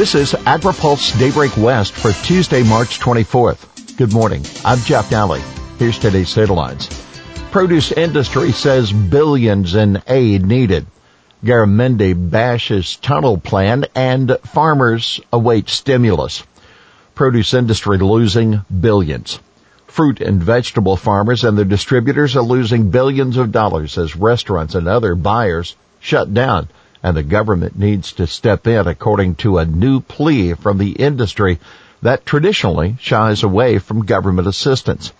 This is AgriPulse Daybreak West for Tuesday, March 24th. Good morning. I'm Jeff Daly. Here's today's headlines. Produce industry says billions in aid needed. Garamendi bashes tunnel plan and farmers await stimulus. Produce industry losing billions. Fruit and vegetable farmers and their distributors are losing billions of dollars as restaurants and other buyers shut down and the government needs to step in according to a new plea from the industry that traditionally shies away from government assistance.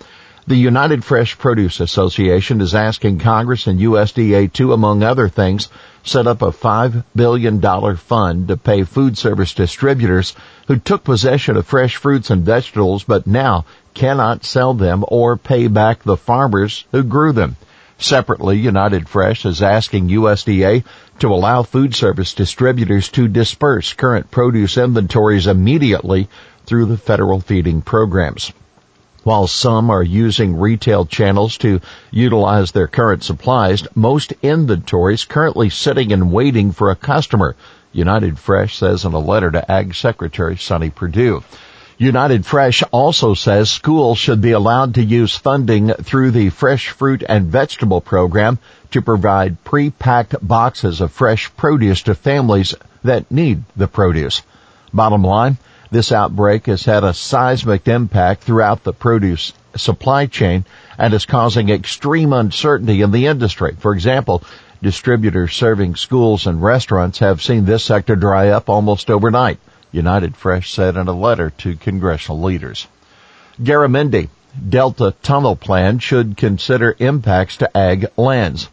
The United Fresh Produce Association is asking Congress and USDA to, among other things, set up a $5 billion fund to pay food service distributors who took possession of fresh fruits and vegetables but now cannot sell them or pay back the farmers who grew them. Separately, United Fresh is asking USDA to allow food service distributors to disperse current produce inventories immediately through the federal feeding programs. While some are using retail channels to utilize their current supplies, most inventories currently sitting and waiting for a customer, United Fresh says in a letter to Ag Secretary Sonny Perdue. United Fresh also says schools should be allowed to use funding through the Fresh Fruit and Vegetable Program to provide pre-packed boxes of fresh produce to families that need the produce. Bottom line, this outbreak has had a seismic impact throughout the produce supply chain and is causing extreme uncertainty in the industry. For example, distributors serving schools and restaurants have seen this sector dry up almost overnight. United Fresh said in a letter to congressional leaders. Garamendi, Delta Tunnel Plan should consider impacts to ag lands.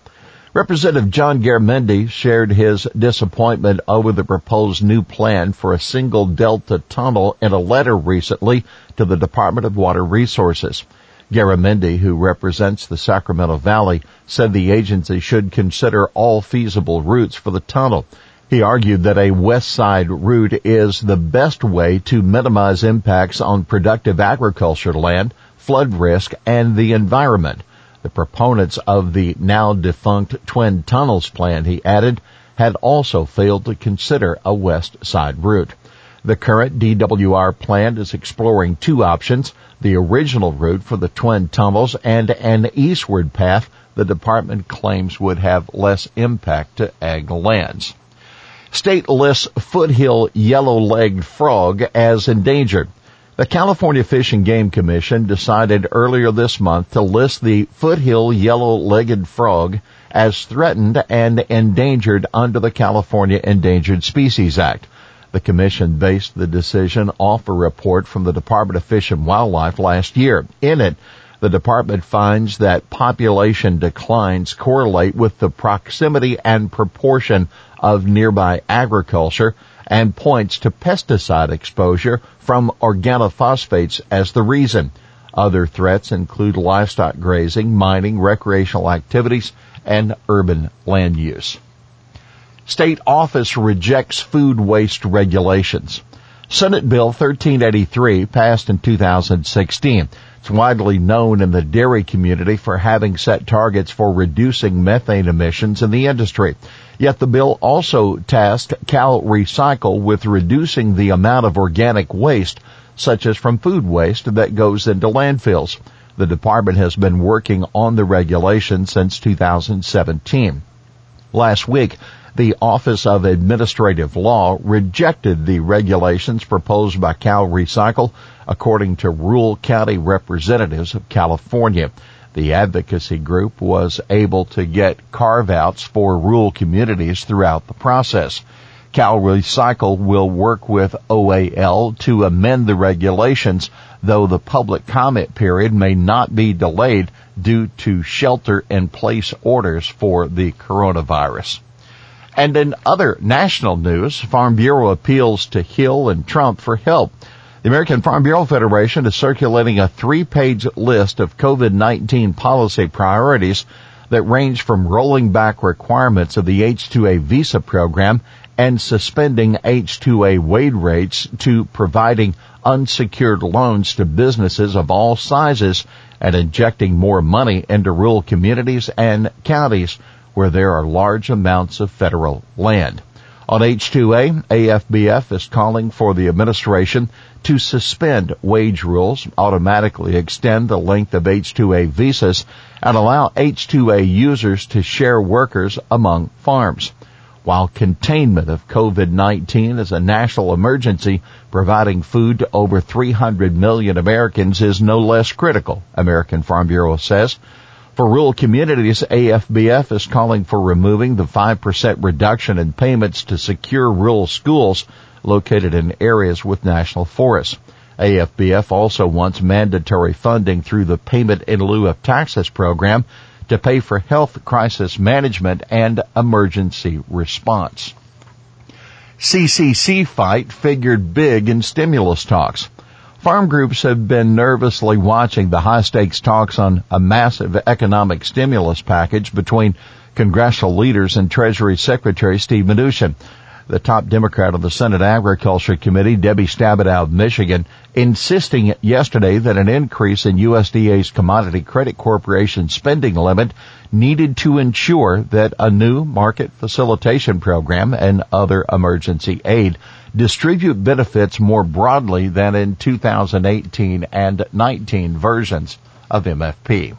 Representative John Garamendi shared his disappointment over the proposed new plan for a single Delta tunnel in a letter recently to the Department of Water Resources. Garamendi, who represents the Sacramento Valley, said the agency should consider all feasible routes for the tunnel. He argued that a west side route is the best way to minimize impacts on productive agriculture land, flood risk, and the environment. The proponents of the now defunct Twin Tunnels plan, he added, had also failed to consider a west side route. The current DWR plan is exploring two options, the original route for the Twin Tunnels and an eastward path the department claims would have less impact to ag lands. State lists foothill yellow-legged frog as endangered. The California Fish and Game Commission decided earlier this month to list the foothill yellow-legged frog as threatened and endangered under the California Endangered Species Act. The commission based the decision off a report from the Department of Fish and Wildlife last year. In it, the department finds that population declines correlate with the proximity and proportion of nearby agriculture and points to pesticide exposure from organophosphates as the reason. Other threats include livestock grazing, mining, recreational activities, and urban land use. State office rejects food waste regulations. Senate Bill 1383 passed in 2016. It's widely known in the dairy community for having set targets for reducing methane emissions in the industry. Yet the bill also tasked Cal Recycle with reducing the amount of organic waste, such as from food waste that goes into landfills. The department has been working on the regulation since 2017. Last week, the Office of Administrative Law rejected the regulations proposed by Cal Recycle, according to rural county representatives of California. The advocacy group was able to get carve outs for rural communities throughout the process. Cal Recycle will work with OAL to amend the regulations, though the public comment period may not be delayed due to shelter in place orders for the coronavirus. And in other national news, Farm Bureau appeals to Hill and Trump for help. The American Farm Bureau Federation is circulating a three-page list of COVID-19 policy priorities that range from rolling back requirements of the H-2A visa program and suspending H-2A wage rates to providing unsecured loans to businesses of all sizes and injecting more money into rural communities and counties where there are large amounts of federal land. On H-2A, AFBF is calling for the administration to suspend wage rules, automatically extend the length of H-2A visas, and allow H-2A users to share workers among farms. While containment of COVID-19 is a national emergency, providing food to over 300 million Americans is no less critical, American Farm Bureau says. For rural communities, AFBF is calling for removing the 5% reduction in payments to secure rural schools located in areas with national forests. AFBF also wants mandatory funding through the Payment in lieu of Taxes program to pay for health crisis management and emergency response. CCC fight figured big in stimulus talks. Farm groups have been nervously watching the high stakes talks on a massive economic stimulus package between congressional leaders and Treasury Secretary Steve Mnuchin the top Democrat of the Senate Agriculture Committee, Debbie Stabenow of Michigan, insisting yesterday that an increase in USDA's Commodity Credit Corporation spending limit needed to ensure that a new market facilitation program and other emergency aid distribute benefits more broadly than in 2018 and 19 versions of MFP.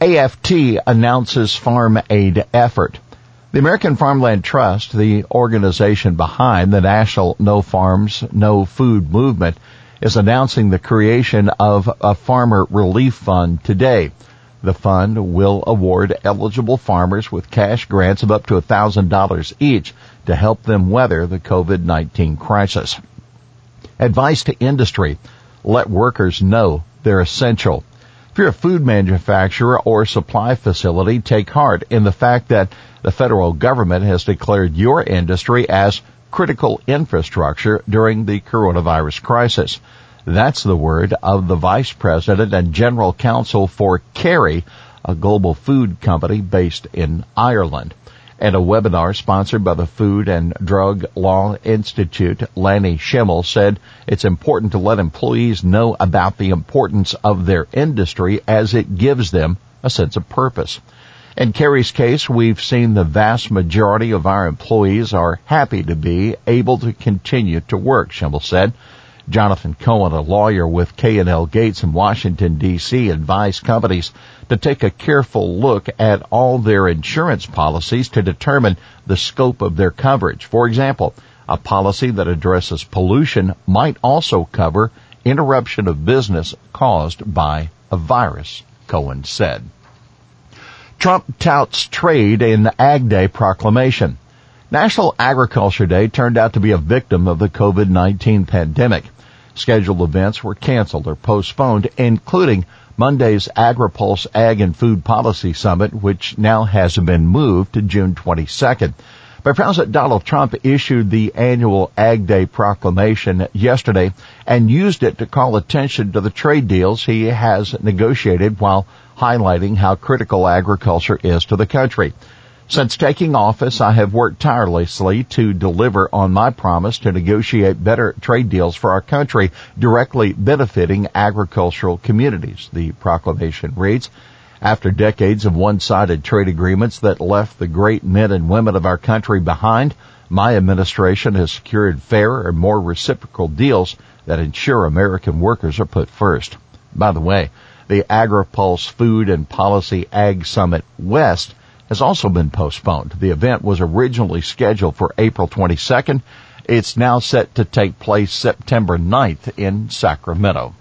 AFT announces farm aid effort. The American Farmland Trust, the organization behind the National No Farms, No Food movement, is announcing the creation of a farmer relief fund today. The fund will award eligible farmers with cash grants of up to $1,000 each to help them weather the COVID-19 crisis. Advice to industry. Let workers know they're essential. If you're a food manufacturer or supply facility, take heart in the fact that the federal government has declared your industry as critical infrastructure during the coronavirus crisis. That's the word of the Vice President and General Counsel for Kerry, a global food company based in Ireland. At a webinar sponsored by the Food and Drug Law Institute, Lanny Schimmel said it's important to let employees know about the importance of their industry as it gives them a sense of purpose. In Kerry's case, we've seen the vast majority of our employees are happy to be able to continue to work, Schimmel said. Jonathan Cohen, a lawyer with K&L Gates in Washington, D.C., advised companies to take a careful look at all their insurance policies to determine the scope of their coverage. For example, a policy that addresses pollution might also cover interruption of business caused by a virus, Cohen said. Trump touts trade in the Ag Day proclamation. National Agriculture Day turned out to be a victim of the COVID-19 pandemic. Scheduled events were canceled or postponed, including Monday's AgriPulse Ag and Food Policy Summit, which now has been moved to June 22nd. But President Donald Trump issued the annual Ag Day proclamation yesterday and used it to call attention to the trade deals he has negotiated while highlighting how critical agriculture is to the country. Since taking office, I have worked tirelessly to deliver on my promise to negotiate better trade deals for our country directly benefiting agricultural communities, the proclamation reads. After decades of one-sided trade agreements that left the great men and women of our country behind, my administration has secured fairer and more reciprocal deals that ensure American workers are put first. By the way, the AgriPulse Food and Policy Ag Summit West has also been postponed. The event was originally scheduled for April 22nd. It's now set to take place September 9th in Sacramento.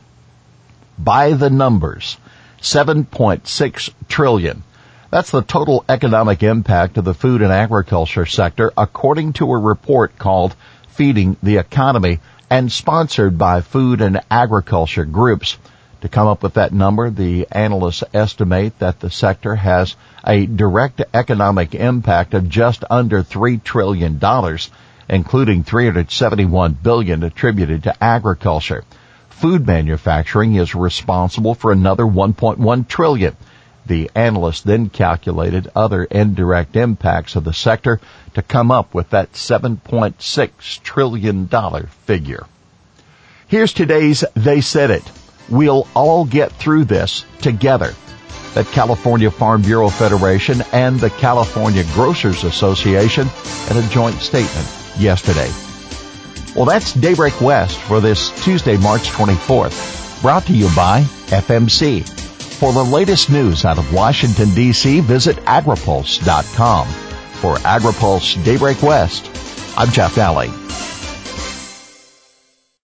By the numbers, 7.6 trillion. That's the total economic impact of the food and agriculture sector according to a report called Feeding the Economy and sponsored by food and agriculture groups. To come up with that number, the analysts estimate that the sector has a direct economic impact of just under $3 trillion, including 371 billion attributed to agriculture food manufacturing is responsible for another 1.1 trillion. The analysts then calculated other indirect impacts of the sector to come up with that 7.6 trillion dollar figure. Here's today's They Said It. We'll all get through this together. that California Farm Bureau Federation and the California Grocers Association in a joint statement yesterday. Well, that's Daybreak West for this Tuesday, March 24th, brought to you by FMC. For the latest news out of Washington, D.C., visit agripulse.com. For AgriPulse Daybreak West, I'm Jeff Daly.